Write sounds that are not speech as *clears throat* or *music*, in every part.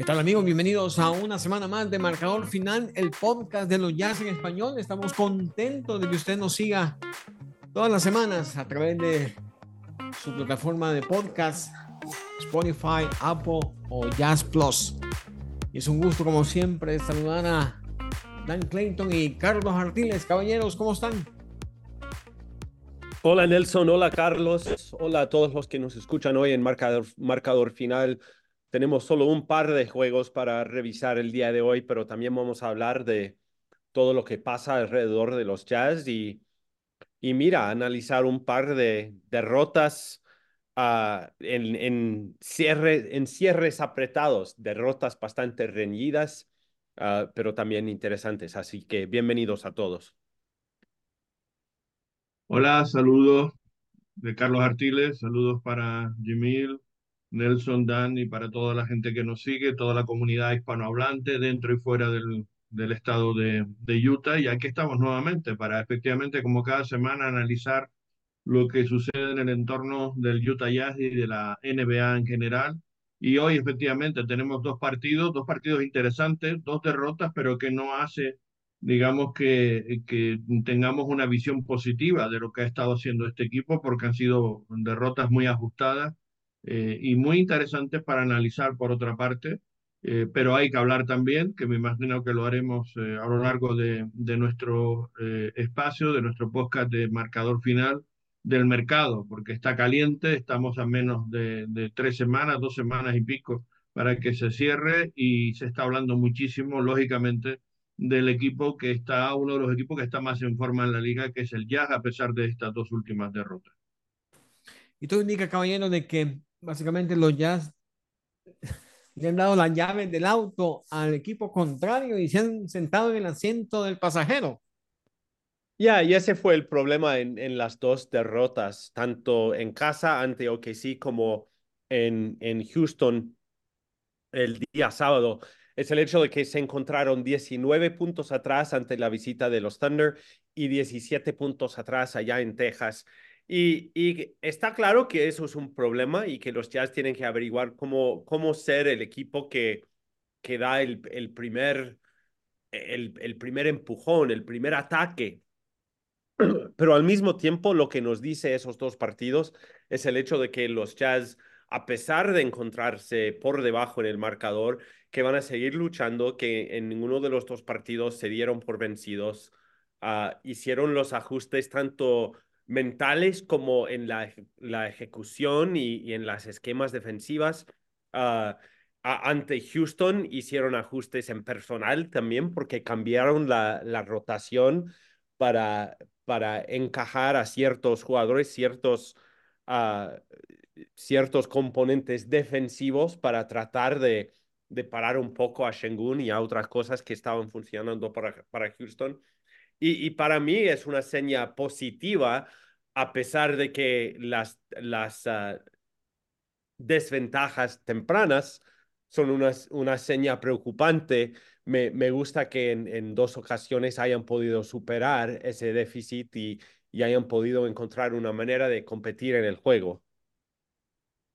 ¿Qué tal amigos? Bienvenidos a una semana más de Marcador Final, el podcast de los Jazz en español. Estamos contentos de que usted nos siga todas las semanas a través de su plataforma de podcast, Spotify, Apple o Jazz Plus. Y es un gusto como siempre saludar a Dan Clayton y Carlos Artiles. Caballeros, ¿cómo están? Hola Nelson, hola Carlos, hola a todos los que nos escuchan hoy en Marcador, marcador Final. Tenemos solo un par de juegos para revisar el día de hoy, pero también vamos a hablar de todo lo que pasa alrededor de los Jazz y, y mira, analizar un par de derrotas uh, en, en, cierre, en cierres apretados, derrotas bastante reñidas, uh, pero también interesantes. Así que bienvenidos a todos. Hola, saludos de Carlos Artiles, saludos para Jimil, Nelson, Dan y para toda la gente que nos sigue, toda la comunidad hispanohablante dentro y fuera del, del estado de, de, Utah. Y aquí estamos nuevamente para efectivamente, como cada semana, analizar lo que sucede en el entorno del Utah Jazz y de la NBA en general. Y hoy efectivamente tenemos dos partidos, dos partidos interesantes, dos derrotas, pero que no hace, digamos, que, que tengamos una visión positiva de lo que ha estado haciendo este equipo, porque han sido derrotas muy ajustadas eh, y muy interesantes para analizar por otra parte, eh, pero hay que hablar también, que me imagino que lo haremos eh, a lo largo de, de nuestro espacio, de nuestro podcast de marcador final del mercado, porque está caliente, estamos a menos de, de tres semanas, dos semanas y pico para que se cierre y se está hablando muchísimo, lógicamente, del equipo que está, uno de los equipos que está más en forma en la liga, que es el Jazz, a pesar de estas dos últimas derrotas. Y todo indica, caballero, de que básicamente los Jazz *laughs* le han dado las llaves del auto al equipo contrario y se han sentado en el asiento del pasajero. Ya, yeah, y ese fue el problema en, en, las dos derrotas, tanto en casa ante OKC como en, en Houston el día sábado. Es el hecho de que se encontraron 19 puntos atrás ante la visita de los Thunder y 17 puntos atrás allá en Texas. Y, está claro que eso es un problema y que los Jazz tienen que averiguar cómo, cómo ser el equipo que, que da el, el, primer, el, el primer empujón, el primer ataque. *clears throat* Pero al mismo tiempo lo que nos dice esos dos partidos es el hecho de que los Jazz, a pesar de encontrarse por debajo en el marcador, que van a seguir luchando, que en ninguno de los dos partidos se dieron por vencidos, uh, hicieron los ajustes tanto mentales como en la, ejecución y, en las esquemas defensivas. Uh, ante Houston hicieron ajustes en personal también porque cambiaron la, rotación para, para encajar a ciertos jugadores, ciertos, uh, ciertos componentes defensivos para tratar de, de, parar un poco a Shengun y a otras cosas que estaban funcionando para, para Houston. Y, y para mí es una seña positiva a pesar de que las, las uh, desventajas tempranas son una, una seña preocupante. Me, me gusta que en, en, dos ocasiones hayan podido superar ese déficit y, y hayan podido encontrar una manera de competir en el juego.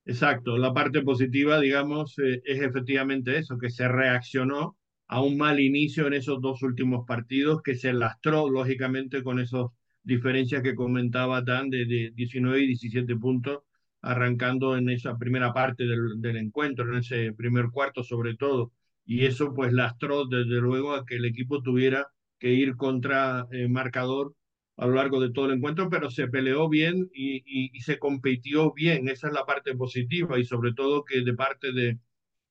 Exacto, la parte positiva, digamos, eh, es efectivamente eso, que se reaccionó a un mal inicio en esos dos últimos partidos, que se lastró, lógicamente, con esos diferencias que comentaba Dan de, de 19 y 17 puntos, arrancando en esa primera parte del, del, encuentro, en ese primer cuarto sobre todo. Y eso pues lastró desde luego a que el equipo tuviera que ir contra eh, marcador a lo largo de todo el encuentro, pero se peleó bien y, y, se compitió bien. Esa es la parte positiva y sobre todo que de parte de,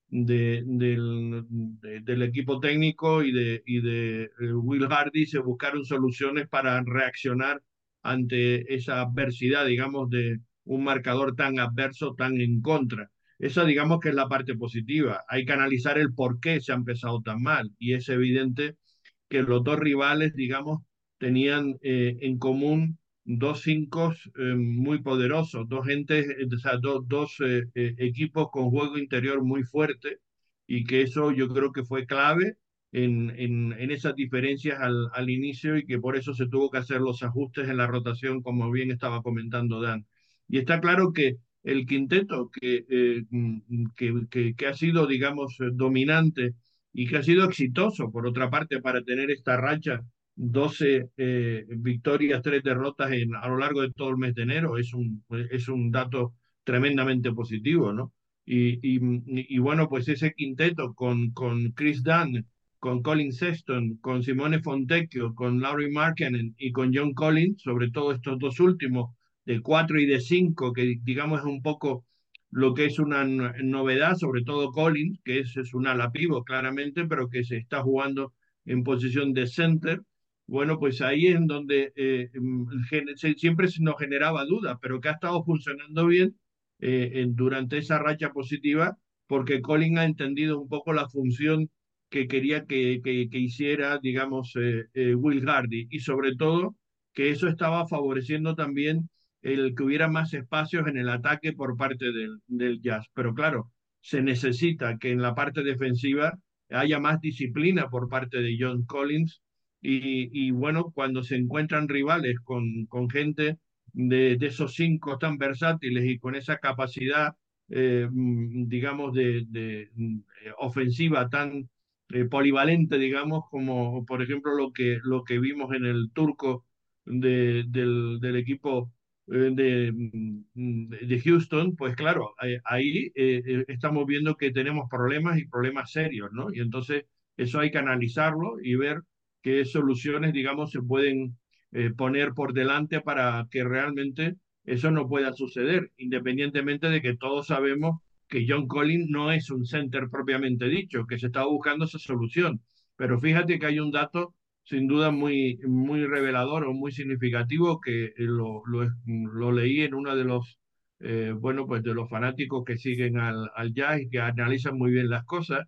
del, de, del, equipo técnico y de, y de eh, Will Hardy se buscaron soluciones para reaccionar ante esa adversidad, digamos, de un marcador tan adverso, tan en contra. Esa, digamos, que es la parte positiva. Hay que analizar el por qué se ha empezado tan mal y es evidente que los dos rivales, digamos, tenían eh, en común dos cinco eh, muy poderosos, dos gentes, o sea, do, dos eh, eh, equipos con juego interior muy fuerte y que eso yo creo que fue clave en, en, en esas diferencias al, al, inicio y que por eso se tuvo que hacer los ajustes en la rotación, como bien estaba comentando Dan. Y está claro que el quinteto que, eh, mm, que, que, ha sido, digamos, dominante y que ha sido exitoso, por otra parte, para tener esta racha, 12 eh, victorias, 3 derrotas en, a lo largo de todo el mes de enero, es un, es un dato tremendamente positivo, ¿no? Y, y, bueno, pues ese quinteto con, con Chris Dunn, con Colin Sexton, con Simone Fontecchio, con Laurie Markkanen y con John Collins, sobre todo estos dos últimos, de 4 y de 5, que digamos es un poco lo que es una novedad, sobre todo Collins, que es, es un ala claramente, pero que se está jugando en posición de center. Bueno, pues ahí es en donde eh, mm, siempre nos generaba duda, pero que ha estado funcionando bien eh, durante esa racha positiva, porque Collins ha entendido un poco la función que quería que, que, hiciera, digamos, eh, eh, Will Hardy y sobre todo que eso estaba favoreciendo también el que hubiera más espacios en el ataque por parte del Jazz. Pero claro, se necesita que en la parte defensiva haya más disciplina por parte de John Collins y, bueno, cuando se encuentran rivales con, con gente de, de, esos cinco tan versátiles y con esa capacidad, eh, mm, digamos, de, de, ofensiva tan eh, polivalente, digamos, como por ejemplo lo que, lo que vimos en el turco de, del, del equipo eh, de, mm, Houston, pues claro, ahí eh, estamos viendo que tenemos problemas y problemas serios, ¿no? Y entonces eso hay que analizarlo y ver qué soluciones, digamos, se pueden poner por delante para que realmente eso no pueda suceder, independientemente de que todos sabemos que John Collins no es un center propiamente dicho, que se está buscando esa solución. Pero fíjate que hay un dato sin duda muy, muy revelador o muy significativo que lo, lo, lo leí en uno de los, eh, bueno, pues de los fanáticos que siguen al, al jazz y que analizan muy bien las cosas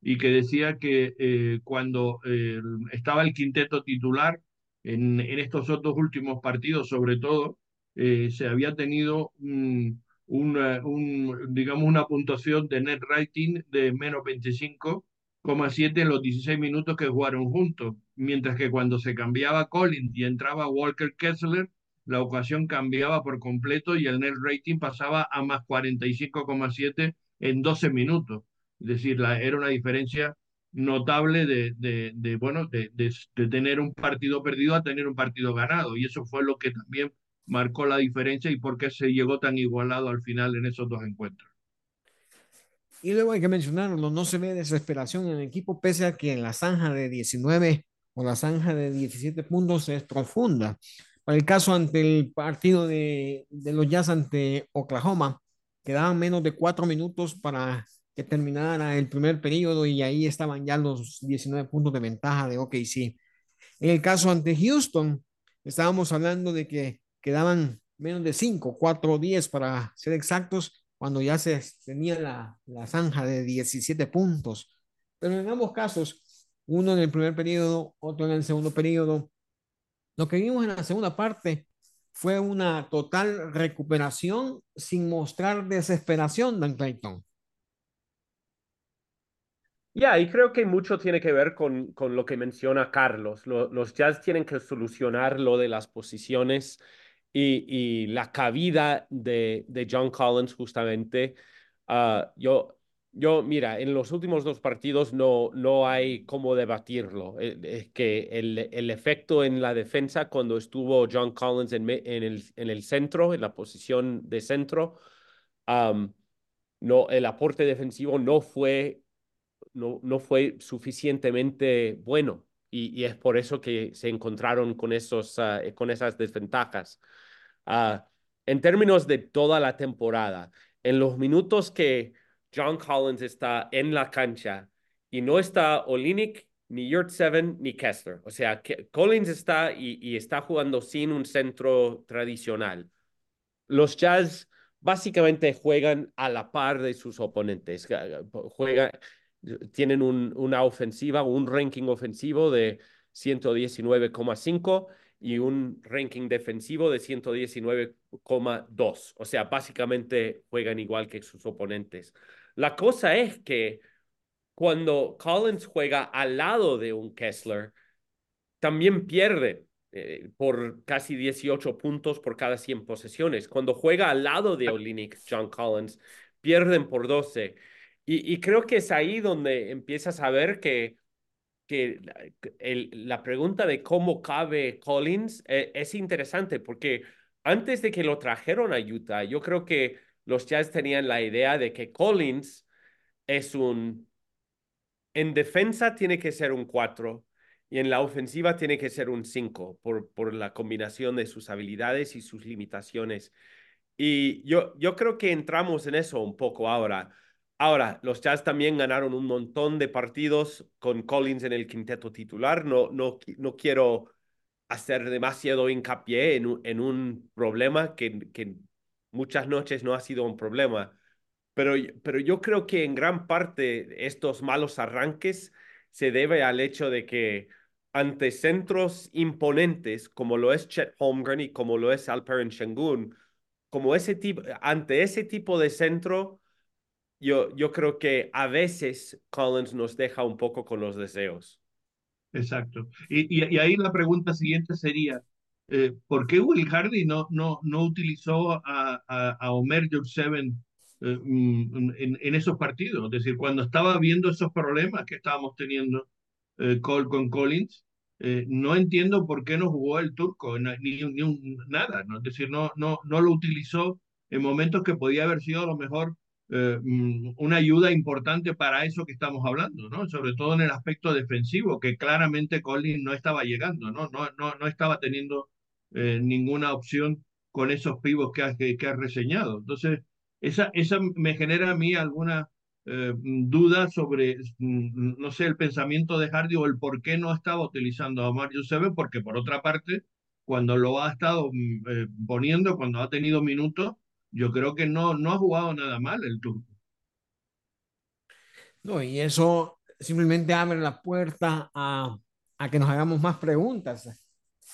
y que decía que eh, cuando eh, estaba el quinteto titular en, estos otros últimos partidos, sobre todo, se había tenido un una, un, digamos, una puntuación de net rating de menos 25,7 en los 16 minutos que jugaron juntos, mientras que cuando se cambiaba Collins y entraba Walker Kessler, la ocasión cambiaba por completo y el net rating pasaba a más 45,7 en 12 minutos. Es decir, la, era una diferencia notable de, de, de bueno, de, de, tener un partido perdido a tener un partido ganado. Y eso fue lo que también marcó la diferencia y por qué se llegó tan igualado al final en esos dos encuentros. Y luego hay que mencionarlo, no se ve desesperación en el equipo, pese a que la zanja de 19 o la zanja de 17 puntos es profunda. Para el caso ante el partido de, de los Jazz ante Oklahoma, quedaban menos de cuatro minutos para que terminara el primer periodo y ahí estaban ya los 19 puntos de ventaja de OKC. En el caso ante Houston, estábamos hablando de que quedaban menos de 5, 4 10 para ser exactos, cuando ya se tenía la, la zanja de 17 puntos. Pero en ambos casos, uno en el primer periodo, otro en el segundo periodo, lo que vimos en la segunda parte fue una total recuperación sin mostrar desesperación, Dan Clayton. Ya, y creo que mucho tiene que ver con, con lo que menciona Carlos. los Jazz tienen que solucionar lo de las posiciones y, la cabida de, de, John Collins justamente. Uh, yo, yo, mira, en los últimos dos partidos no, no hay cómo debatirlo. Es eh, que el, el, efecto en la defensa cuando estuvo John Collins en, en, el, en el centro, en la posición de centro, um, no, el aporte defensivo no fue, no, no fue suficientemente bueno. Y, es por eso que se encontraron con, esos, uh, con esas desventajas. Ah, en términos de toda la temporada, en los minutos que John Collins está en la cancha y no está Olinik, ni Yurt Seven, ni Kessler. O sea, Collins está y, está jugando sin un centro tradicional. Los Jazz básicamente juegan a la par de sus oponentes. Juegan, tienen una ofensiva, un ranking ofensivo de 119,5 y un ranking defensivo de 119,2. O sea, básicamente juegan igual que sus oponentes. La cosa es que cuando Collins juega al lado de un Kessler, también pierde eh, por casi 18 puntos por cada 100 posesiones. Cuando juega al lado de Olinick, John Collins, pierden por 12. Y, creo que es ahí donde empiezas a ver que, que el, la pregunta de cómo cabe Collins eh, es interesante porque antes de que lo trajeron a Utah, yo creo que los Jazz tenían la idea de que Collins es un... En defensa tiene que ser un 4 y en la ofensiva tiene que ser un 5 por, por la combinación de sus habilidades y sus limitaciones. Y yo, yo creo que entramos en eso un poco ahora. Ahora, los Jazz también ganaron un montón de partidos con Collins en el quinteto titular. No, no, no quiero hacer demasiado hincapié en en un problema que, que muchas noches no ha sido un problema. Pero, pero yo creo que en gran parte estos malos arranques se debe al hecho de que ante centros imponentes como lo es Chet Holmgren y como lo es Alperen Shengun, como ese tipo, ante ese tipo de centro, yo, yo creo que a veces Collins nos deja un poco con los deseos. Exacto. Y, y, ahí la pregunta siguiente sería, eh, ¿por qué Will Hardy no, no, no utilizó a, a, a Omer Jurseven eh, mm, en, en, esos partidos? Es decir, cuando estaba viendo esos problemas que estábamos teniendo eh, con Collins, eh, no entiendo por qué no jugó el turco, ni, ni un, nada, ¿no? es decir, no, no, no lo utilizó en momentos que podía haber sido lo mejor eh, mm, una ayuda importante para eso que estamos hablando, ¿no? Sobre todo en el aspecto defensivo, que claramente Collins no estaba llegando, ¿no? No, no, no estaba teniendo eh, ninguna opción con esos pivos que has, que, que has reseñado. Entonces, esa, esa me genera a mí alguna eh, duda sobre, mm, no sé, el pensamiento de Hardy o el por qué no estaba utilizando a Mario Seve, porque por otra parte, cuando lo ha estado mm, eh, poniendo, cuando ha tenido minutos, yo creo que no, no ha jugado nada mal el turco. No, y eso simplemente abre la puerta a, a que nos hagamos más preguntas.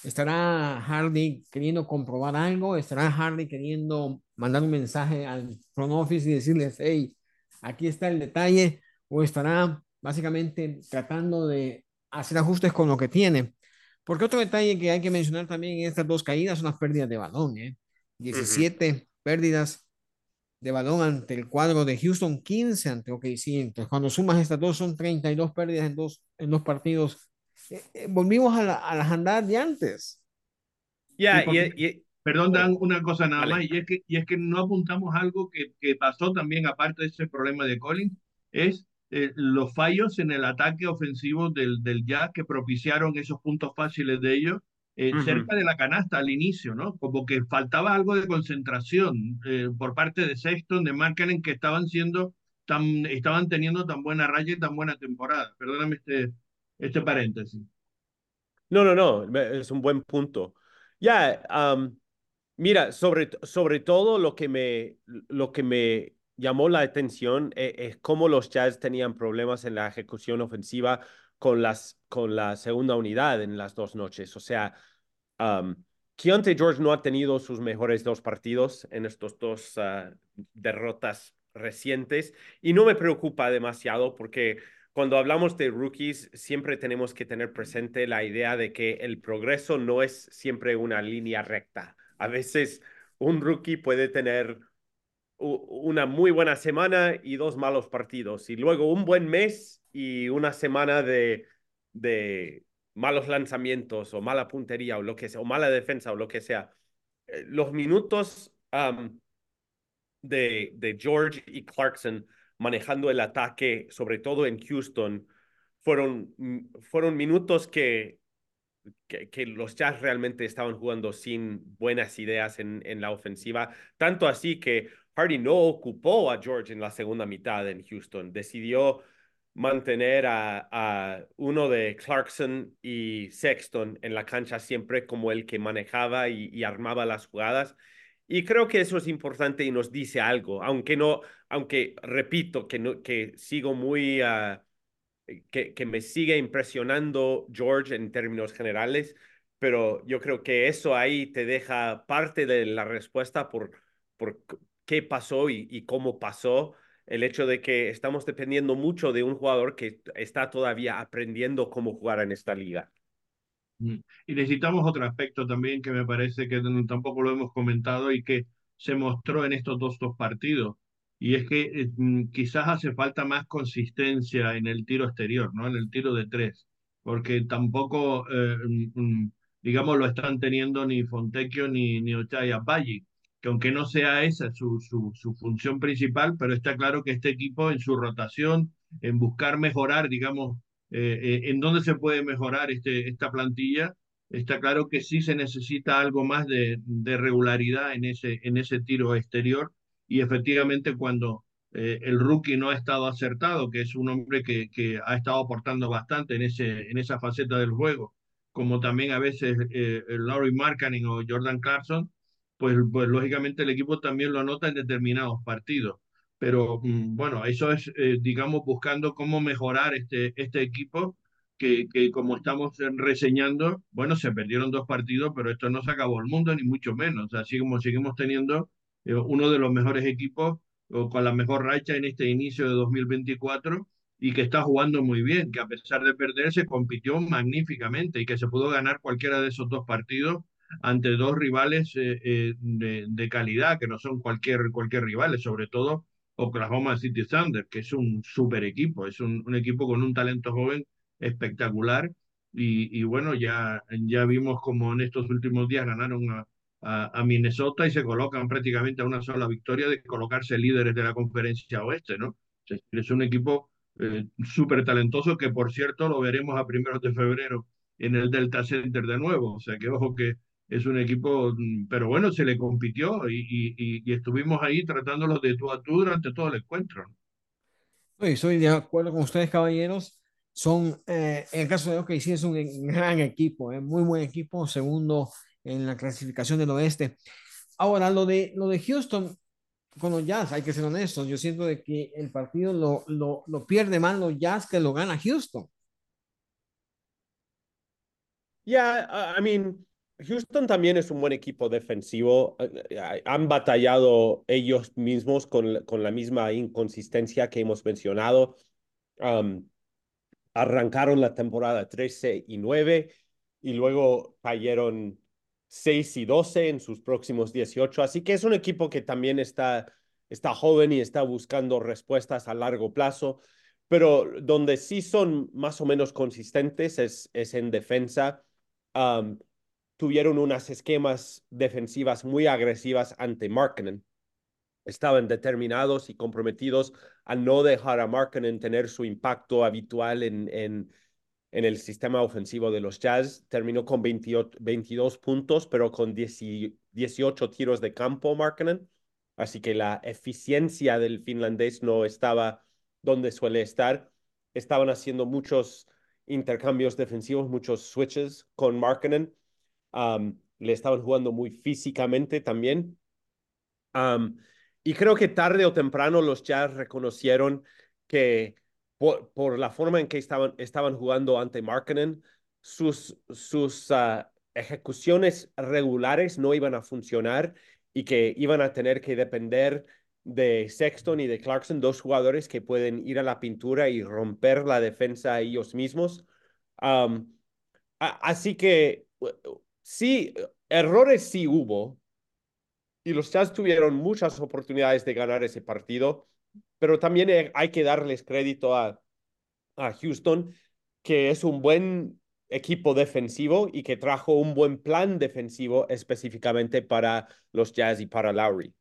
¿Estará Hardy queriendo comprobar algo? ¿Estará Hardy queriendo mandar un mensaje al front office y decirles, hey, aquí está el detalle? ¿O estará básicamente tratando de hacer ajustes con lo que tiene? Porque otro detalle que hay que mencionar también en estas dos caídas son las pérdidas de balón. ¿eh? 17 uh -huh. Pérdidas de balón ante el cuadro de Houston, 15 ante OKC. Entonces, cuando sumas estas dos, son 32 pérdidas en dos, en dos partidos. Eh, eh, volvimos a, la, a, las andadas de antes. Ya, yeah, y, y, Perdón, Dan, una cosa nada vale. más, y es, que, y es que no apuntamos algo que, que pasó también, aparte de ese problema de Collins, es eh, los fallos en el ataque ofensivo del, del Jazz que propiciaron esos puntos fáciles de ellos eh, uh -huh. cerca de la canasta al inicio, ¿no? Como que faltaba algo de concentración eh, por parte de Sexton, de Markkinen, que estaban siendo tan, estaban teniendo tan buena raya y tan buena temporada. Perdóname este, este paréntesis. No, no, no, es un buen punto. Ya, yeah, um, mira, sobre, sobre todo lo que me, lo que me llamó la atención es, es cómo los Jazz tenían problemas en la ejecución ofensiva con, las, con la segunda unidad en las dos noches. O sea, um, Keontae George no ha tenido sus mejores dos partidos en estos dos uh, derrotas recientes y no me preocupa demasiado porque cuando hablamos de rookies siempre tenemos que tener presente la idea de que el progreso no es siempre una línea recta. A veces un rookie puede tener una muy buena semana y dos malos partidos y luego un buen mes y una semana de, de malos lanzamientos o mala puntería o lo que sea, o mala defensa o lo que sea. Los minutos de, de George y Clarkson manejando el ataque, sobre todo en Houston, fueron, fueron minutos que, que, que, los Jazz realmente estaban jugando sin buenas ideas en, en la ofensiva, tanto así que Hardy no ocupó a George en la segunda mitad en Houston, decidió mantener a, a, uno de Clarkson y Sexton en la cancha siempre como el que manejaba y, armaba las jugadas. Y creo que eso es importante y nos dice algo, aunque no, aunque repito que, no, que sigo muy, uh, que, que me sigue impresionando George en términos generales, pero yo creo que eso ahí te deja parte de la respuesta por, por qué pasó y, y cómo pasó el hecho de que estamos dependiendo mucho de un jugador que está todavía aprendiendo cómo jugar en esta liga. Mm. Y necesitamos otro aspecto también que me parece que tampoco lo hemos comentado y que se mostró en estos dos, dos partidos. Y es que eh, mm, quizás hace falta más consistencia en el tiro exterior, ¿no? En el tiro de tres. Porque tampoco, eh, mm, digamos, lo están teniendo ni Fontecchio ni, ni Ochaya Valle, que aunque no sea esa su, su, su función principal, pero está claro que este equipo en su rotación, en buscar mejorar, digamos, eh, eh, en dónde se puede mejorar este, esta plantilla, está claro que sí se necesita algo más de, de regularidad en ese, en ese tiro exterior. Y efectivamente cuando eh, el rookie no ha estado acertado, que es un hombre que, que ha estado aportando bastante en, ese, en esa faceta del juego, como también a veces Laurie Markkanen o Jordan Clarkson, pues, pues lógicamente el equipo también lo anota en determinados partidos pero mm, bueno, eso es, eh, digamos, buscando cómo mejorar este, este equipo, que, que, como estamos reseñando, bueno, se perdieron dos partidos, pero esto no se acabó el mundo, ni mucho menos. Así como seguimos teniendo eh, uno de los mejores equipos o con la mejor racha en este inicio de 2024 y que está jugando muy bien, que a pesar de perderse compitió magníficamente y que se pudo ganar cualquiera de esos dos partidos ante dos rivales eh, de, de, calidad, que no son cualquier, cualquier rivales, sobre todo Oklahoma City Thunder, que es un super equipo, es un, equipo con un talento joven espectacular. Y, bueno, ya, ya vimos como en estos últimos días ganaron a, a, a, Minnesota y se colocan prácticamente a una sola victoria de colocarse líderes de la conferencia oeste, ¿no? Es un equipo eh, súper talentoso que, por cierto, lo veremos a primeros de febrero en el Delta Center de nuevo. O sea que, ojo, que es un equipo, mm, pero bueno, se le compitió y, y, y estuvimos ahí tratándolo de tú a tú durante todo el encuentro. Sí, soy de acuerdo con ustedes, caballeros. Son, eh, en el caso de OKC, es un gran equipo, eh, muy buen equipo, segundo en la clasificación del oeste. Ahora, lo de, lo de Houston, con los Jazz, hay que ser honestos, yo siento de que el partido lo, lo, lo pierde más los Jazz que lo gana Houston. Yeah, I mean, Houston también es un buen equipo defensivo. Eh, eh, han batallado ellos mismos con, con la misma inconsistencia que hemos mencionado. Arrancaron la temporada 13 y 9 y luego cayeron 6 y 12 en sus próximos 18. Así que es un equipo que también está, está joven y está buscando respuestas a largo plazo. Pero donde sí son más o menos consistentes es, es en defensa. Tuvieron unas esquemas defensivas muy agresivas ante Markkinen. Estaban determinados y comprometidos a no dejar a Markkinen tener su impacto habitual en, en, en el sistema ofensivo de los Jazz. Terminó con 28, 22 puntos, pero con 10, 18 tiros de campo Markkinen. Así que la eficiencia del finlandés no estaba donde suele estar. Estaban haciendo muchos intercambios defensivos, muchos switches con Markkinen Um, le estaban jugando muy físicamente también. Um, y creo que tarde o temprano los Jazz reconocieron que por, por la forma en que estaban, estaban jugando ante Markkinen, sus, sus uh, ejecuciones regulares no iban a funcionar y que iban a tener que depender de Sexton y de Clarkson, dos jugadores que pueden ir a la pintura y romper la defensa ellos mismos. Um, así que sí, errores sí hubo, y los Jazz tuvieron muchas oportunidades de ganar ese partido, pero también hay que darles crédito a, a Houston, que es un buen equipo defensivo y que trajo un buen plan defensivo específicamente para los Jazz y para Lowry.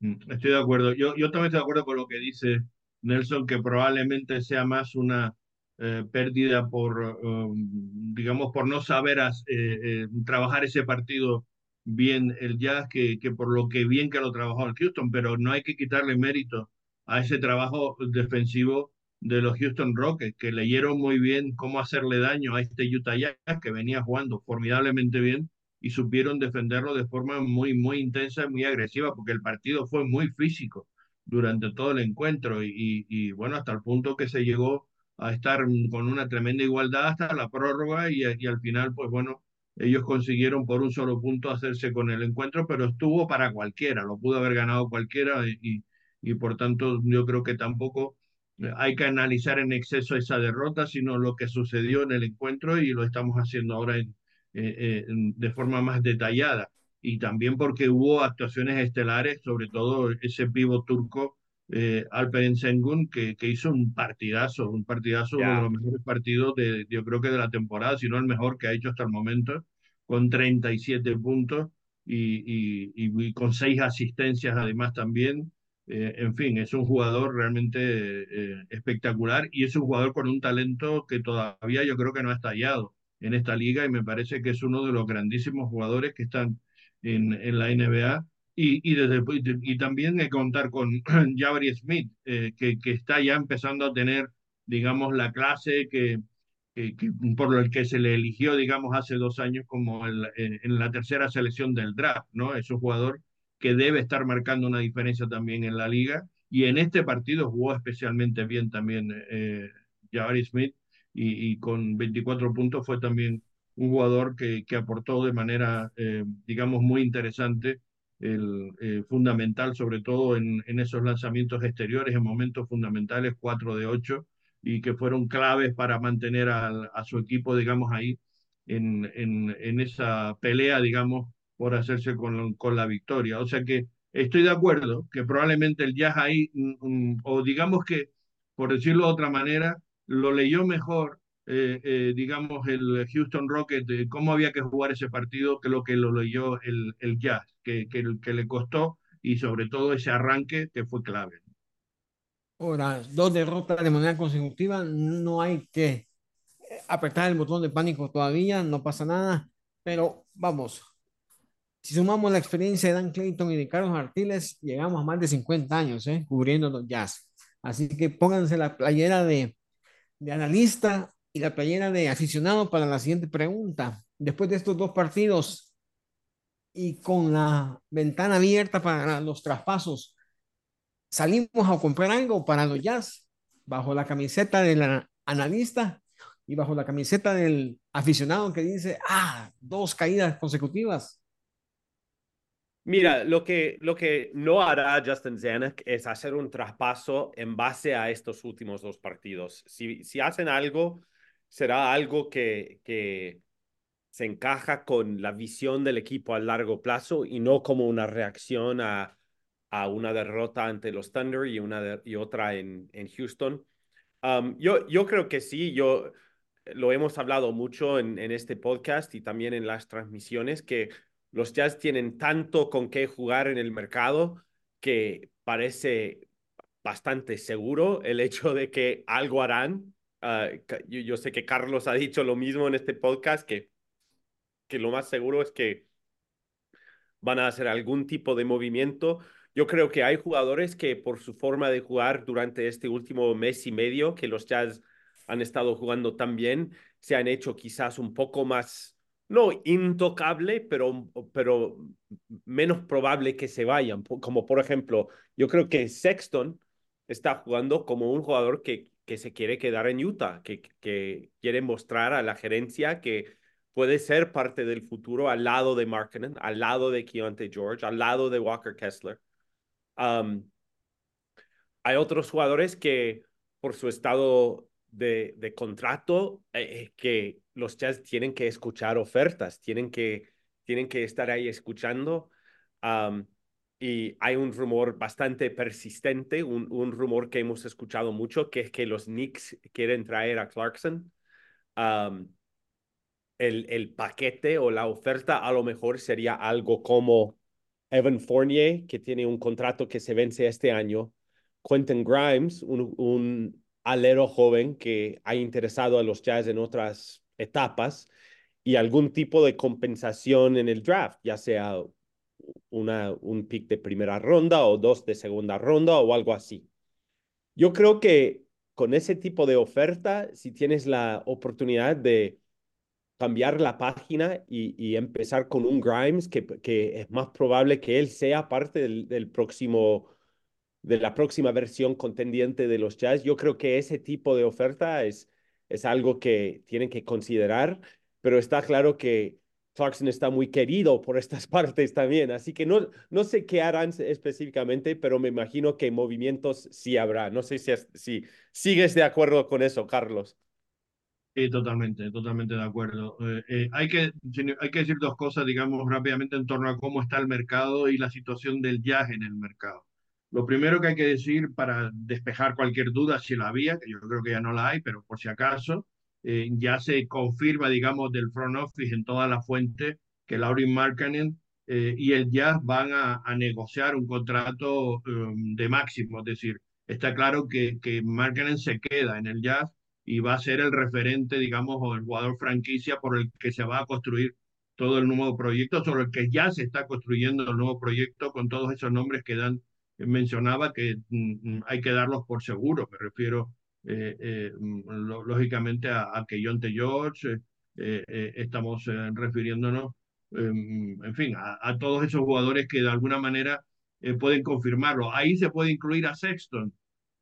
Mm, estoy de acuerdo. Yo, yo también estoy de acuerdo con lo que dice Nelson, que probablemente sea más una eh, pérdida por, um, digamos, por no saber eh, eh, trabajar ese partido bien el Jazz, que, que por lo que bien que lo trabajó el Houston, pero no hay que quitarle mérito a ese trabajo defensivo de los Houston Rockets, que leyeron muy bien cómo hacerle daño a este Utah Jazz, que venía jugando formidablemente bien, y supieron defenderlo de forma muy, muy intensa y muy agresiva, porque el partido fue muy físico durante todo el encuentro, y, y, y bueno, hasta el punto que se llegó a estar con una tremenda igualdad hasta la prórroga y, y, al final, pues bueno, ellos consiguieron por un solo punto hacerse con el encuentro, pero estuvo para cualquiera, lo pudo haber ganado cualquiera y, y por tanto yo creo que tampoco hay que analizar en exceso esa derrota, sino lo que sucedió en el encuentro y lo estamos haciendo ahora en, eh, eh, de forma más detallada. Y también porque hubo actuaciones estelares, sobre todo ese pivo turco eh, Alperen Sengun, que, que, hizo un partidazo, un partidazo, uno de los mejores partidos de, yo creo que de la temporada, si no el mejor que ha hecho hasta el momento, con 37 puntos y, y, y con seis asistencias además también. Eh, en fin, es un jugador realmente eh, espectacular y es un jugador con un talento que todavía yo creo que no ha estallado en esta liga y me parece que es uno de los grandísimos jugadores que están en, en la NBA. Y, y, desde, y también hay contar con *clears throat* Jabari Smith, eh, que, que está ya empezando a tener, digamos, la clase que, que, que, por el que se le eligió, digamos, hace dos años como el, en, en, la tercera selección del draft, ¿no? Es un jugador que debe estar marcando una diferencia también en la liga. Y en este partido jugó especialmente bien también eh, Jabari Smith y, y, con 24 puntos fue también un jugador que, que aportó de manera, eh, digamos, muy interesante, el, eh, fundamental, sobre todo en, en, esos lanzamientos exteriores, en momentos fundamentales, 4 de 8, y que fueron claves para mantener a, a su equipo, digamos, ahí en, en, en esa pelea, digamos, por hacerse con, con la victoria. O sea que estoy de acuerdo que probablemente el Jazz ahí, um, o digamos que, por decirlo de otra manera, lo leyó mejor, eh, eh, digamos, el Houston Rockets, de cómo había que jugar ese partido que lo que lo leyó el, el Jazz, que, que, que le costó y sobre todo ese arranque que fue clave. Ahora, dos derrotas de manera consecutiva, no hay que apretar el botón de pánico todavía, no pasa nada, pero vamos, si sumamos la experiencia de Dan Clayton y de Carlos Artiles, llegamos a más de 50 años ¿eh? cubriendo los jazz. Así que pónganse la playera de, de analista y la playera de aficionado para la siguiente pregunta. Después de estos dos partidos y con la ventana abierta para los traspasos, salimos a comprar algo para los jazz bajo la camiseta del analista y bajo la camiseta del aficionado que dice, ah, dos caídas consecutivas. Mira, lo que, lo que no hará Justin Zanuck es hacer un traspaso en base a estos últimos dos partidos. Si, si hacen algo, será algo que, que se encaja con la visión del equipo a largo plazo y no como una reacción a, a una derrota ante los Thunder y, una y otra en, en Houston. Um, yo, yo creo que sí, yo lo hemos hablado mucho en, en este podcast y también en las transmisiones, que los Jazz tienen tanto con qué jugar en el mercado que parece bastante seguro el hecho de que algo harán. Yo, yo, sé que Carlos ha dicho lo mismo en este podcast, que, que lo más seguro es que van a hacer algún tipo de movimiento. Yo creo que hay jugadores que por su forma de jugar durante este último mes y medio, que los Jazz han estado jugando tan bien, se han hecho quizás un poco más no intocable, pero, pero menos probable que se vayan. Como por ejemplo, yo creo que Sexton está jugando como un jugador que, que se quiere quedar en Utah, que, que quiere mostrar a la gerencia que puede ser parte del futuro al lado de Markkinen, al lado de Keontae George, al lado de Walker Kessler. Um, hay otros jugadores que por su estado de, de contrato eh, que los Jazz tienen que escuchar ofertas, tienen que, tienen que estar ahí escuchando. Um, y hay un rumor bastante persistente, un, un, rumor que hemos escuchado mucho, que es que los Knicks quieren traer a Clarkson. El, el paquete o la oferta a lo mejor sería algo como Evan Fournier, que tiene un contrato que se vence este año, Quentin Grimes, un, un alero joven que ha interesado a los Jazz en otras etapas y algún tipo de compensación en el draft, ya sea una, un pick de primera ronda o dos de segunda ronda o algo así. Yo creo que con ese tipo de oferta, si tienes la oportunidad de cambiar la página y, empezar con un Grimes, que, que, es más probable que él sea parte del, del próximo de la próxima versión contendiente de los Jazz. Yo creo que ese tipo de oferta es, es algo que tienen que considerar, pero está claro que Clarkson está muy querido por estas *laughs* partes también, así que no, no sé qué harán específicamente, pero me imagino que movimientos sí habrá. No sé si, si sigues de acuerdo con eso, Carlos. Sí, totalmente, totalmente de acuerdo. Eh, eh, hay, que, hay que decir dos cosas, digamos, rápidamente en torno a cómo está el mercado y la situación del jazz en el mercado. Lo primero que hay que decir para despejar cualquier duda, si la había, que yo creo que ya no la hay, pero por si acaso, eh, ya se confirma, digamos, del front office en toda la fuente que Laurin Markkanen eh, y el Jazz van a, negociar un contrato um, de máximo. Es decir, está claro que, que se queda en el Jazz y va a ser el referente, digamos, o el jugador franquicia por el que se va a construir todo el nuevo proyecto, sobre el que ya se está construyendo el nuevo proyecto con todos esos nombres que Dan mencionaba que mm, hay que darlos por seguro. Me refiero eh, eh, mm, lógicamente a, John T. George, eh, estamos refiriéndonos, en fin, a, todos esos jugadores que de alguna manera pueden confirmarlo. Ahí se puede incluir a Sexton.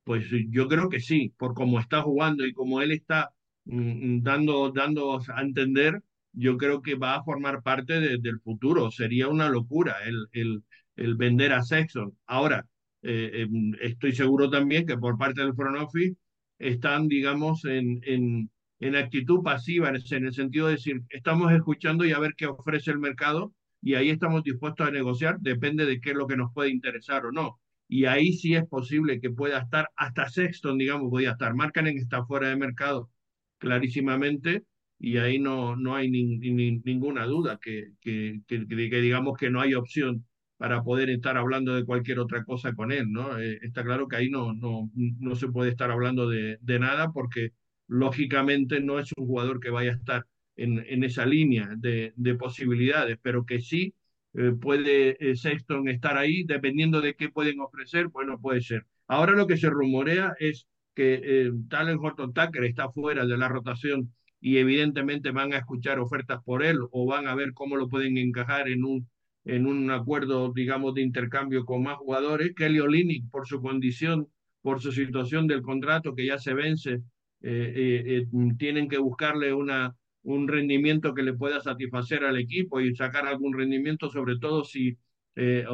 Pues yo creo que sí, por cómo está jugando y como él está dando, dando a entender, yo creo que va a formar parte del futuro. Sería una locura el, el, el vender a Sexton. Ahora, em, estoy seguro también que por parte del front office están, digamos, en, en, en actitud pasiva, en, el sentido de decir, estamos escuchando y a ver qué ofrece el mercado y ahí estamos dispuestos a negociar, depende de qué es lo que nos puede interesar o no. Y ahí sí es posible que pueda estar, hasta Sexton, digamos, podía estar. Marcanen está fuera de mercado clarísimamente y ahí no, no hay ninguna duda que, que, que, que, digamos que no hay opción para poder estar hablando de cualquier otra cosa con él, ¿no? Eh, está claro que ahí no, no, no se puede estar hablando de, de, nada porque lógicamente no es un jugador que vaya a estar en, en esa línea de, de, posibilidades, pero que sí eh, puede eh, Sexton estar ahí, dependiendo de qué pueden ofrecer, bueno, puede ser. Ahora lo que se rumorea es que Talen Horton Tucker está fuera de la rotación y evidentemente van a escuchar ofertas por él o van a ver cómo lo pueden encajar en un en un acuerdo, digamos, de intercambio con más jugadores. Kelly Olynyk, por su condición, por su situación del contrato que ya se vence, eh, eh, eh, tienen que buscarle una, un rendimiento que le pueda satisfacer al equipo y sacar algún rendimiento, sobre todo si eh,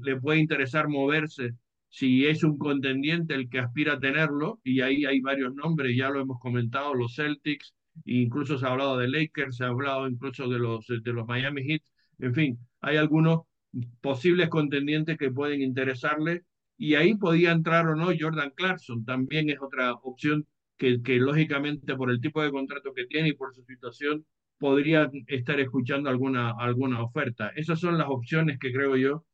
le puede interesar moverse, si es un contendiente el que aspira a tenerlo, y ahí hay varios nombres, ya lo hemos comentado, los Celtics, incluso se ha hablado de Lakers, se ha hablado incluso de los, de los Miami Heat, en fin, hay algunos posibles contendientes que pueden interesarle y ahí podía entrar o no Jordan Clarkson, también es otra opción que, que lógicamente por el tipo de contrato que tiene y por su situación podría estar escuchando alguna, alguna oferta. Esas son las opciones que creo yo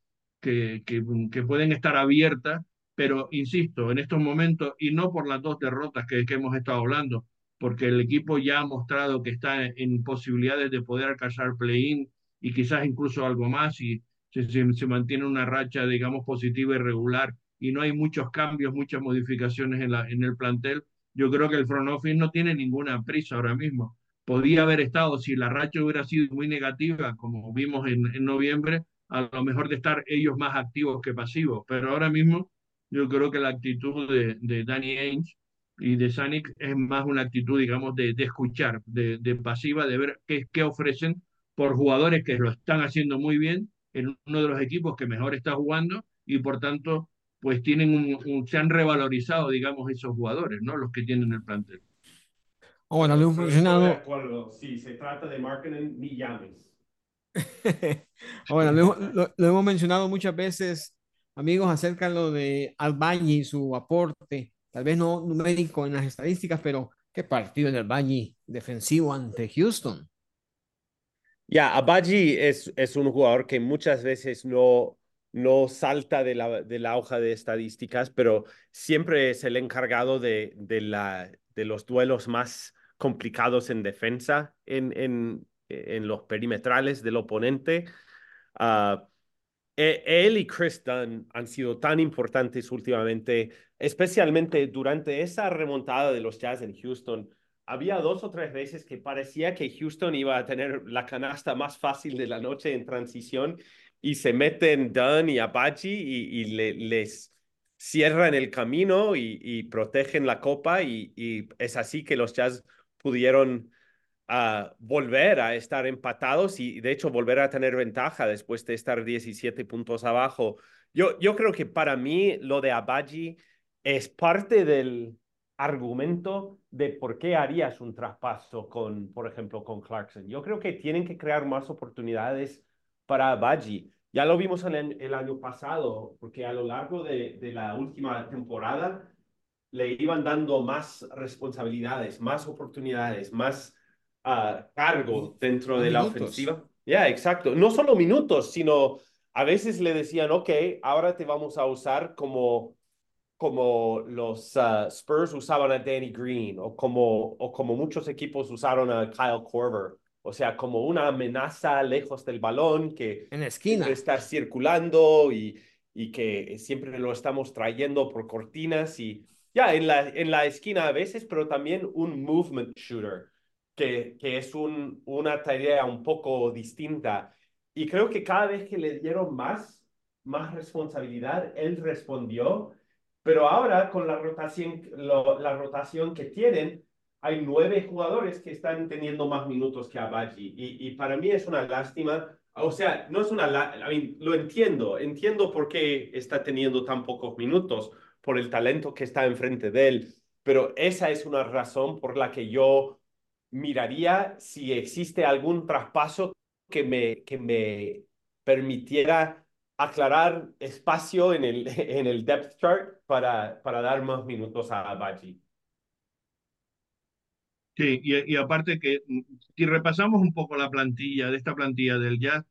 que, que, pueden estar abiertas, pero insisto, en estos momentos, y no por las dos derrotas que, que hemos estado hablando, porque el equipo ya ha mostrado que está en posibilidades de poder alcanzar play-in y quizás incluso algo más y se, se, mantiene una racha, digamos, positiva y regular y no hay muchos cambios, muchas modificaciones en, la, en el plantel, yo creo que el front office no tiene ninguna prisa ahora mismo. Podía haber estado, si la racha hubiera sido muy negativa, como vimos en, en noviembre, a lo mejor de estar ellos más activos que pasivos, pero ahora mismo yo creo que la actitud de, de Danny Ainge y de Sanic es más una actitud, digamos, de, de escuchar, de, de, pasiva, de ver qué, qué ofrecen por jugadores que lo están haciendo muy bien en uno de los equipos que mejor está jugando y por tanto pues tienen un, se han revalorizado digamos esos jugadores no los que tienen el plantel. Bueno lo hemos mencionado de acuerdo. Sí se trata de marketing ni llames. *laughs* Bueno lo, lo, hemos mencionado muchas veces amigos acerca de lo de Albañi y su aporte. Tal vez no numérico en las estadísticas pero qué partido en Albañi defensivo ante Houston ya, Abaji es, es un jugador que muchas veces no, no salta de la, de la hoja de estadísticas, pero siempre es el encargado de, de, la, de los duelos más complicados en defensa, en, en, en los perimetrales del oponente. Uh, él y Chris Dunn han sido tan importantes últimamente, especialmente durante esa remontada de los Jazz en Houston había dos o tres veces que parecía que Houston iba a tener la canasta más fácil de la noche en transición y se meten Dunn y Apache y, y le, les cierran el camino y, y protegen la copa y, es así que los Jazz pudieron a volver a estar empatados y de hecho volver a tener ventaja después de estar 17 puntos abajo. Yo, yo creo que para mí lo de Abaji es parte del argumento de por qué harías un traspaso con, por ejemplo, con Clarkson. Yo creo que tienen que crear más oportunidades para Abaji. Ya lo vimos el, el año pasado, porque a lo largo de, de la última temporada le iban dando más responsabilidades, más oportunidades, más uh, cargo dentro de la ofensiva. Ya, exacto. No solo minutos, sino a veces le decían, ok, ahora te vamos a usar como, como los uh, Spurs usaban a Danny Green o como, o como muchos equipos usaron a Kyle Korver. O sea, como una amenaza lejos del balón que en esquina está circulando y, y que siempre lo estamos trayendo por cortinas y ya en la, en la esquina a veces, pero también un movement shooter, que, que es un, una tarea un poco distinta. Y creo que cada vez que le dieron más, más responsabilidad, él respondió. Pero ahora con la rotación, la rotación que tienen, hay nueve jugadores que están teniendo más minutos que Abaji. Y, y para mí es una lástima. O sea, no es una... lo entiendo. Entiendo por qué está teniendo tan pocos minutos por el talento que está enfrente de él, pero esa es una razón por la que yo miraría si existe algún traspaso que me, que me permitiera aclarar espacio en el, *laughs* en el depth chart para, para dar más minutos a Baji. Sí, y, y, aparte que si repasamos un poco la plantilla de esta plantilla del Jazz,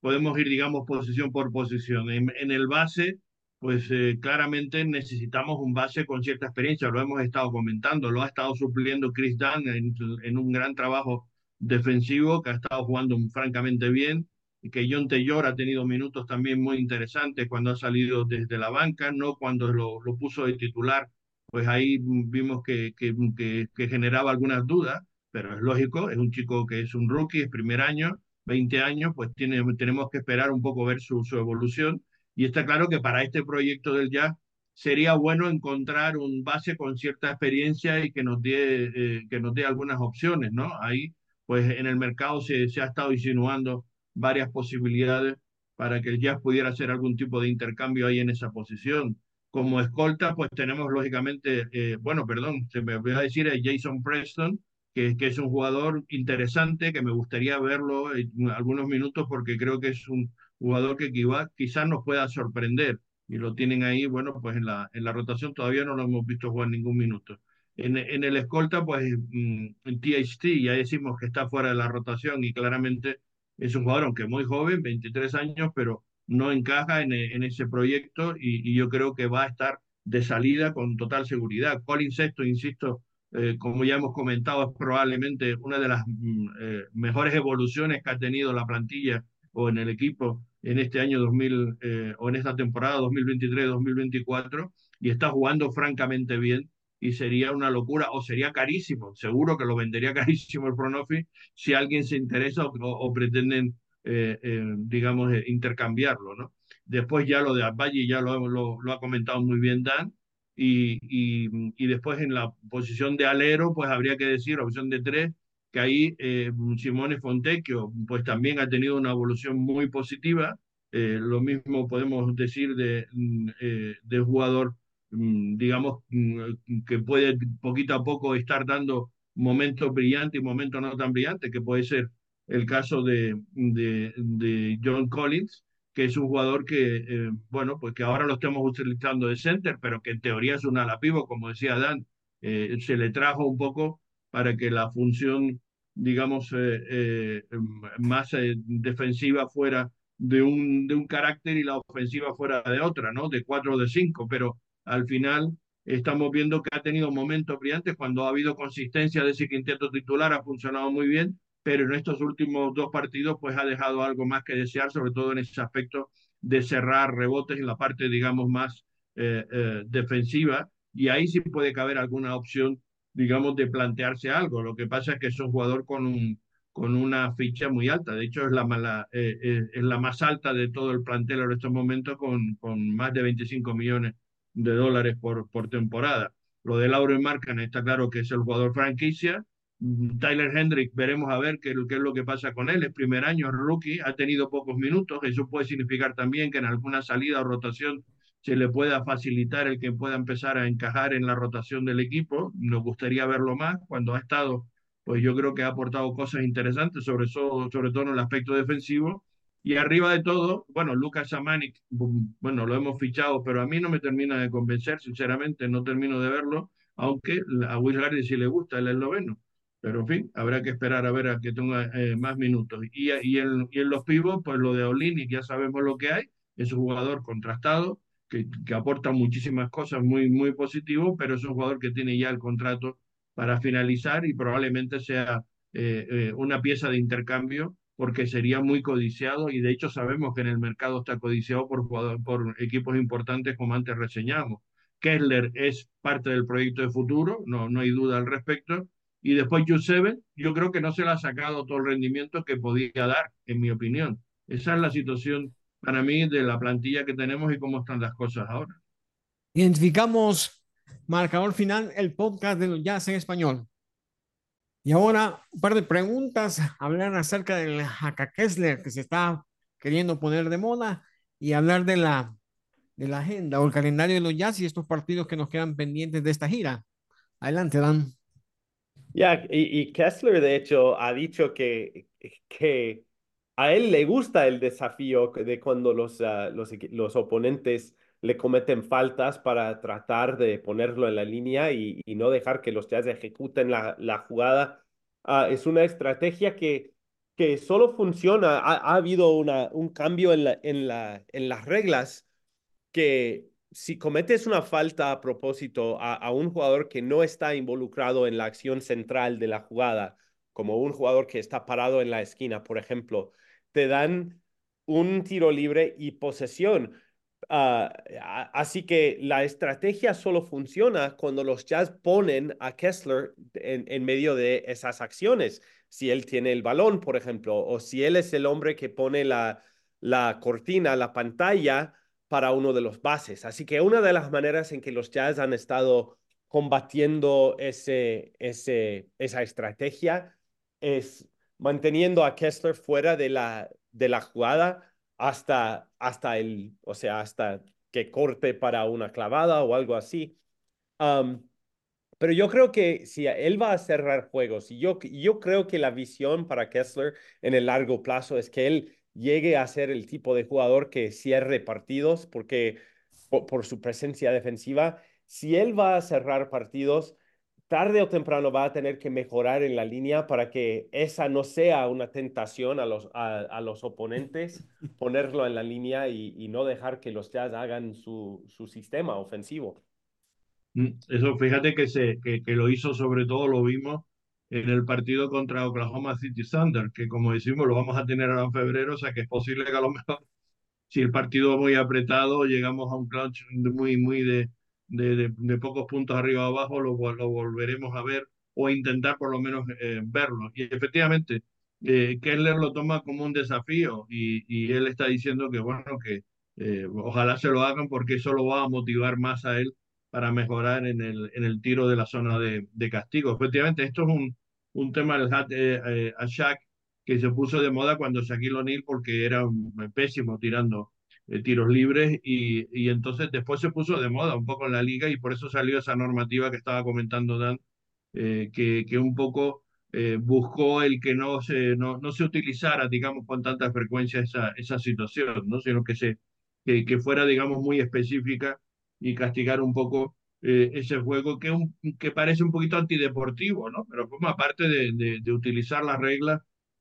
podemos ir, digamos, posición por posición. En, en el base pues eh, claramente necesitamos un base con cierta experiencia, lo hemos estado comentando, lo ha estado supliendo Chris Dunn en, en un gran trabajo defensivo que ha estado jugando francamente bien, que John Taylor ha tenido minutos también muy interesantes cuando ha salido desde la banca, no cuando lo, lo puso de titular, pues ahí vimos que, que, que, generaba algunas dudas, pero es lógico, es un chico que es un rookie, es primer año, 20 años, pues tiene, tenemos que esperar un poco ver su, su evolución y está claro que para este proyecto del jazz sería bueno encontrar un base con cierta experiencia y que nos dé, eh, que nos dé algunas opciones, ¿no? Ahí, pues en el mercado se, se ha estado insinuando varias posibilidades para que el jazz pudiera hacer algún tipo de intercambio ahí en esa posición. Como escolta, pues tenemos lógicamente, eh, bueno, perdón, se me voy a decir a Jason Preston, que, que, es un jugador interesante, que me gustaría verlo en algunos minutos porque creo que es un, jugador que quizás nos pueda sorprender y lo tienen ahí, bueno, pues en la, en la rotación todavía no lo hemos visto jugar ningún minuto. En, en el escolta, pues mm, en THT ya decimos que está fuera de la rotación y claramente es un jugador, aunque muy joven, 23 años, pero no encaja en, en ese proyecto y, yo creo que va a estar de salida con total seguridad. Colin Sexto, insisto, eh, como ya hemos comentado, es probablemente una de las mm, eh, mejores evoluciones que ha tenido la plantilla o en el equipo en este año 2000 eh, o en esta temporada 2023-2024 y está jugando francamente bien y sería una locura o sería carísimo, seguro que lo vendería *laughs* carísimo el Pronofi si alguien se interesa o, o pretenden, eh, eh, digamos, eh, intercambiarlo, ¿no? Después ya lo de Abayi ya lo, lo, lo, ha comentado muy bien Dan y, y, después en la posición de alero pues habría que decir opción de tres que ahí eh, Simone Fontecchio pues también ha tenido una evolución muy positiva. Lo mismo podemos decir de, mm, de jugador, digamos, mm, que puede poquito a poco estar dando momentos brillantes y momentos no tan brillantes, que puede ser el caso de, de, de John Collins, que es un jugador que, eh, bueno, pues que ahora lo estamos utilizando de center, pero que en teoría es un ala como decía Dan, eh, se le trajo un poco para que la función, digamos, eh, eh, más eh, defensiva fuera de un, de un carácter y la ofensiva fuera de otra, ¿no? De cuatro o de cinco, pero al final estamos viendo que ha tenido momentos brillantes cuando ha habido consistencia de ese quinteto titular, ha funcionado muy bien, pero en estos últimos dos partidos pues ha dejado algo más que desear, sobre todo en ese aspecto de cerrar rebotes en la parte, digamos, más eh, eh, defensiva, y ahí sí puede caber alguna opción digamos, de plantearse algo. Lo que pasa es que es un jugador con, un, con una ficha muy alta. De hecho, es la, eh, eh, es la más alta de todo el plantel en estos momentos, con, con más de 25 millones de dólares por, por temporada. Lo de Lauro Marcan está claro que es el jugador franquicia Mm, Tyler Hendrick, veremos a ver qué, qué, es lo que pasa con él. Es primer año, rookie, ha tenido pocos minutos. Eso puede significar también que en alguna salida o rotación se le pueda facilitar el que pueda empezar a encajar en la rotación del equipo. Nos gustaría verlo más. Cuando ha estado, pues yo creo que ha aportado cosas interesantes, sobre, sobre todo en el aspecto defensivo. Y arriba de todo, bueno, Lucas Samanik, bueno, lo hemos fichado, pero a mí no me termina de convencer, sinceramente, no termino de verlo, aunque a Will Hardy sí le gusta el esloveno. Pero en fin, habrá que esperar a ver a que tenga eh, más minutos. Y, y, en, y en los pibos, pues lo de Olini, ya sabemos lo que hay, es un jugador contrastado, que, que, aporta muchísimas cosas muy, muy positivo, pero es un jugador que tiene ya el contrato para finalizar y probablemente sea eh, eh, una pieza de intercambio porque sería muy codiciado y de hecho sabemos que en el mercado está codiciado por, por equipos importantes como antes reseñamos. Kessler es parte del proyecto de futuro, no, no hay duda al respecto. Y después Yusebe, yo creo que no se le ha sacado todo el rendimiento que podía dar, en mi opinión. Esa es la situación para mí de la plantilla que tenemos y cómo están las cosas ahora. Identificamos marcador final, el podcast de los Jazz en español. Y ahora un par de preguntas, hablar acerca del Haka Kessler que se está queriendo poner de moda y hablar de la, de la agenda o el calendario de los Jazz y estos partidos que nos quedan pendientes de esta gira. Adelante, Dan. Ya, y, Kessler de hecho ha dicho que, que a él le gusta el desafío de cuando los, los, los, oponentes le cometen faltas para tratar de ponerlo en la línea y, y no dejar que los Jazz ejecuten la, la jugada. Uh, es una estrategia que, que solo funciona. Ha, ha habido una, un cambio en, la, en, la, en las reglas que si cometes una falta a propósito a, a un jugador que no está involucrado en la acción central de la jugada, como un jugador que está parado en la esquina, por ejemplo, te dan un tiro libre y posesión. Uh, así que la estrategia solo funciona cuando los Jazz ponen a Kessler en, medio de esas acciones. Si él tiene el balón, por ejemplo, o si él es el hombre que pone la, cortina, la pantalla para uno de los bases. Así que una de las maneras en que los Jazz han estado combatiendo esa estrategia es manteniendo a Kessler fuera de la, de la jugada hasta, hasta el, o sea, hasta que corte para una clavada o algo así. pero yo creo que si él va a cerrar juegos, yo, yo creo que la visión para Kessler en el largo plazo es que él llegue a ser el tipo de jugador que cierre partidos, porque por, por su presencia defensiva, si él va a cerrar partidos, tarde o temprano va a tener que mejorar en la línea para que esa no sea una tentación a los, a, los oponentes, *laughs* ponerlo en la línea y, no dejar que los Jazz hagan su, su sistema ofensivo. Mm, eso fíjate que, se, que, que, lo hizo sobre todo, lo vimos en el partido contra Oklahoma City Thunder, que como decimos lo vamos a tener ahora en febrero, o sea que es posible que a lo mejor si el partido es muy apretado llegamos a un clutch muy, muy de, de, de, pocos puntos arriba o abajo, lo, lo, volveremos a ver o intentar por lo menos eh, verlo. Y efectivamente, eh, Keller lo toma como un desafío y, y él está diciendo que, bueno, que eh, ojalá se lo hagan porque eso lo va a motivar más a él para mejorar en el, en el tiro de la zona de, de castigo. Efectivamente, esto es un, un tema del hat eh, a Shaq que se puso de moda cuando Shaquille O'Neal porque era un, pésimo tirando eh, tiros libres y, y, entonces después se puso de moda un poco en la liga y por eso salió esa normativa que estaba comentando Dan, eh, que, que un poco eh, buscó el que no se, no, no se utilizara, digamos, con tanta frecuencia esa, esa situación, ¿no? sino que, se, que, que fuera, digamos, muy específica y castigar un poco ese juego que, un, que parece un poquito antideportivo, ¿no? pero como aparte de, de, de utilizar las reglas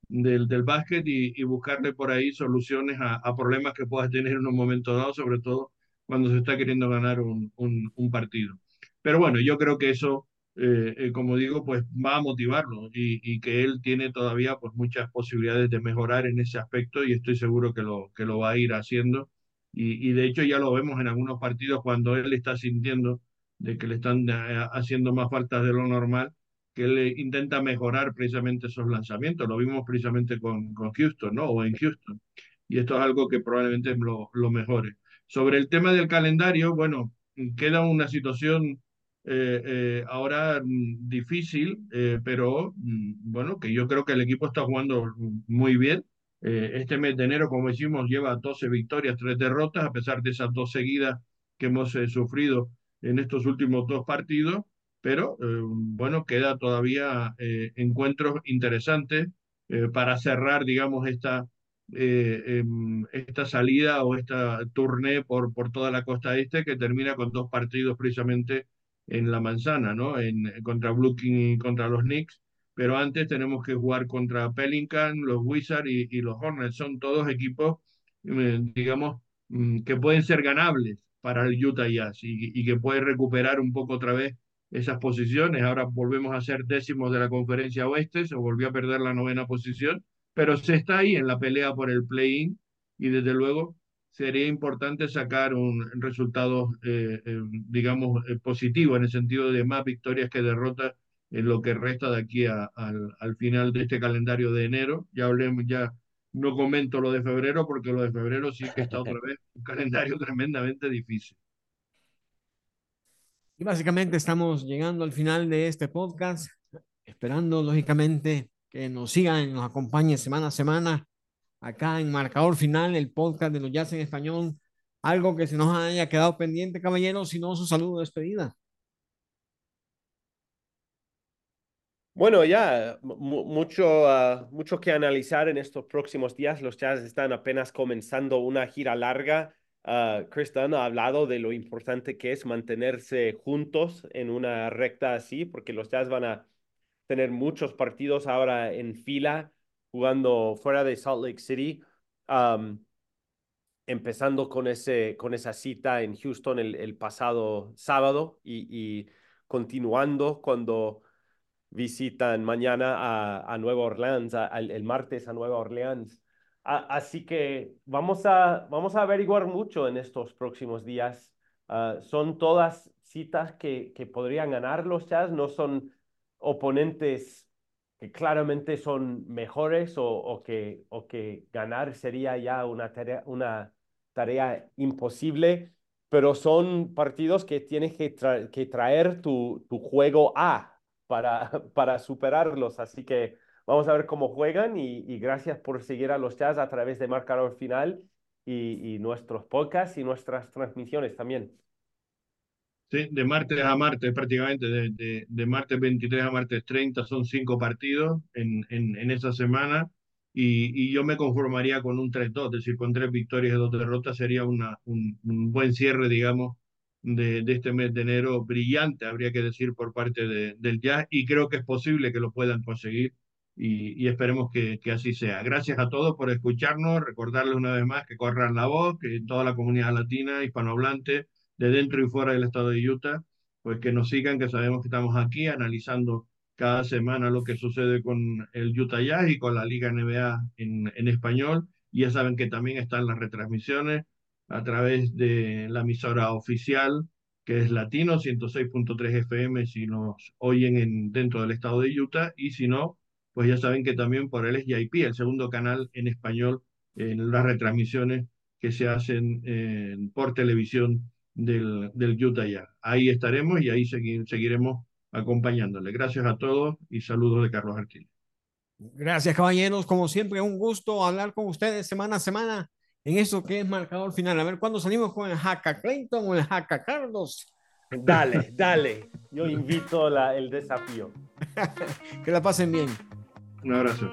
del, del básquet y, y, buscarle por ahí soluciones a, problemas que puedas tener en un momento dado, sobre todo cuando se está queriendo ganar un, un, un partido. Pero bueno, yo creo que eso, eh, eh, como digo, pues va a motivarlo y, y, que él tiene todavía pues muchas posibilidades de mejorar en ese aspecto y estoy seguro que lo, que lo va a ir haciendo. Y, y de hecho ya lo vemos en algunos partidos cuando él está sintiendo de que le están eh, haciendo más faltas de lo normal que él intenta mejorar precisamente esos lanzamientos. Lo vimos precisamente con, con Houston, ¿no? O en Houston. Y esto es algo que probablemente lo, lo mejore. Sobre el tema del calendario, bueno, queda una situación eh, eh, ahora mm, difícil, eh, pero mm, bueno, que yo creo que el equipo está jugando muy bien. este mes de enero, como decimos, lleva 12 victorias, 3 derrotas, a pesar de esas dos seguidas que hemos sufrido en estos últimos dos partidos, pero bueno, queda todavía encuentros interesantes para cerrar, digamos, esta, em, esta salida o esta tournée por, por toda la costa este que termina con dos partidos precisamente en la manzana, ¿no? En, contra Brooklyn y contra los Knicks, pero antes tenemos que jugar contra Pelican, los Wizards y, los Hornets. Son todos equipos, eh, digamos, mm, que pueden ser ganables para el Utah Jazz y, y que puede recuperar un poco otra vez esas posiciones. Ahora volvemos a ser décimos de la conferencia oeste, se volvió a perder la novena posición, pero se está ahí en la pelea por el play-in y desde luego sería importante sacar un resultado, eh, eh, digamos, eh, positivo en el sentido de más victorias que derrotas en lo que resta de aquí a, al, al, final de este calendario de enero. Ya hablemos, ya no comento lo de febrero porque lo de febrero sí que está otra vez un calendario *laughs* tremendamente difícil. Y básicamente estamos llegando al final de este podcast, esperando lógicamente que nos sigan, nos acompañen semana a semana acá en Marcador Final, el podcast de los Jazz en Español. Algo que se nos haya quedado pendiente, caballeros, si no, su saludo de despedida. Bueno, ya mucho, uh, mucho que analizar en estos próximos días. Los Jazz están apenas comenzando una gira larga. Uh, Chris Dunn ha hablado de lo importante que es mantenerse juntos en una recta así, porque los Jazz van a tener muchos partidos ahora en fila jugando fuera de Salt Lake City, empezando con, ese, con esa cita en Houston el, pasado sábado y, continuando cuando visitan mañana a, a Nueva Orleans, el martes a Nueva Orleans. Así que vamos a, vamos a averiguar mucho en estos próximos días. Ah, son todas citas que, que podrían ganar los Jazz, no son oponentes que claramente son mejores o, o, que, o que ganar sería ya una tarea, una tarea imposible, pero son partidos que tienes que, que traer tu, tu juego A para, *laughs* para superarlos. Así que vamos a ver cómo juegan y, y gracias por seguir a los Jazz a través de Marcador Final y, y nuestros podcasts y nuestras transmisiones también. Sí, de martes a martes prácticamente, de, de, de, martes 23 a martes 30 son cinco partidos en, en, en esa semana y, y, yo me conformaría con un 3-2, es decir, con tres victorias y dos derrotas sería una, un, un buen cierre, digamos, de, de, este mes de enero brillante, habría que decir, por parte de, del Jazz y creo que es posible que lo puedan conseguir y, y esperemos que, que, así sea. Gracias a todos por escucharnos, recordarles una vez más que corran la voz, que toda la comunidad latina, hispanohablante, de dentro y fuera del estado de Utah, pues que nos sigan, que sabemos que estamos aquí analizando cada semana lo que sucede con el Utah Jazz y con la Liga NBA en, en español. Y ya saben que también están las retransmisiones a través de la emisora oficial, que es Latino 106.3 FM, si nos oyen en, dentro del estado de Utah, y si no, pues ya saben que también por el SJP, el segundo canal en español, en las retransmisiones que se hacen eh, por televisión del, del Utah ya. Ahí estaremos y ahí seguiremos acompañándole. Gracias a todos y saludos de Carlos Arquil. Gracias, caballeros. Como siempre, un gusto hablar con ustedes semana a semana en eso que es marcador final. A ver cuándo salimos con el Jaca Clayton o el Jaca Carlos. Dale, dale. Yo invito la, el desafío. *laughs* que la pasen bien. Un abrazo.